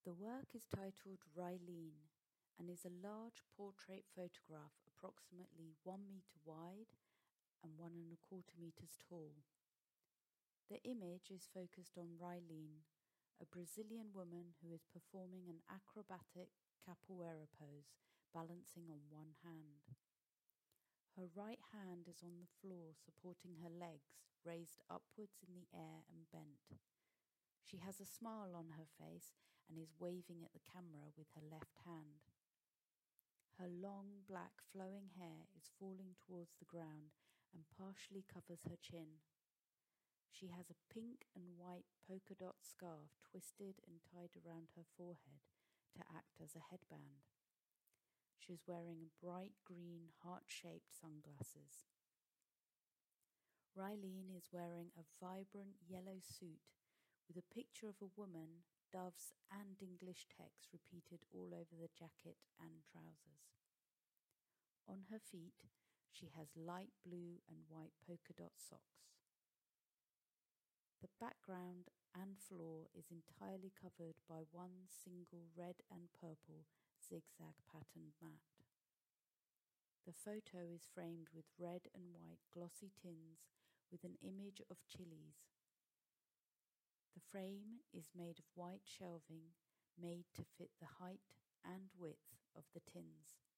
The work is titled Rilene and is a large portrait photograph approximately one meter wide and one and a quarter meters tall. The image is focused on Rilene, a Brazilian woman who is performing an acrobatic capoeira pose, balancing on one hand. Her right hand is on the floor, supporting her legs, raised upwards in the air and bent. She has a smile on her face and is waving at the camera with her left hand. Her long, black, flowing hair is falling towards the ground and partially covers her chin. She has a pink and white polka dot scarf twisted and tied around her forehead to act as a headband. She is wearing bright green heart shaped sunglasses. Rilene is wearing a vibrant yellow suit with a picture of a woman, doves, and English text repeated all over the jacket and trousers. On her feet, she has light blue and white polka dot socks. The background and floor is entirely covered by one single red and purple zigzag patterned mat. The photo is framed with red and white glossy tins with an image of chilies. Frame is made of white shelving made to fit the height and width of the tins.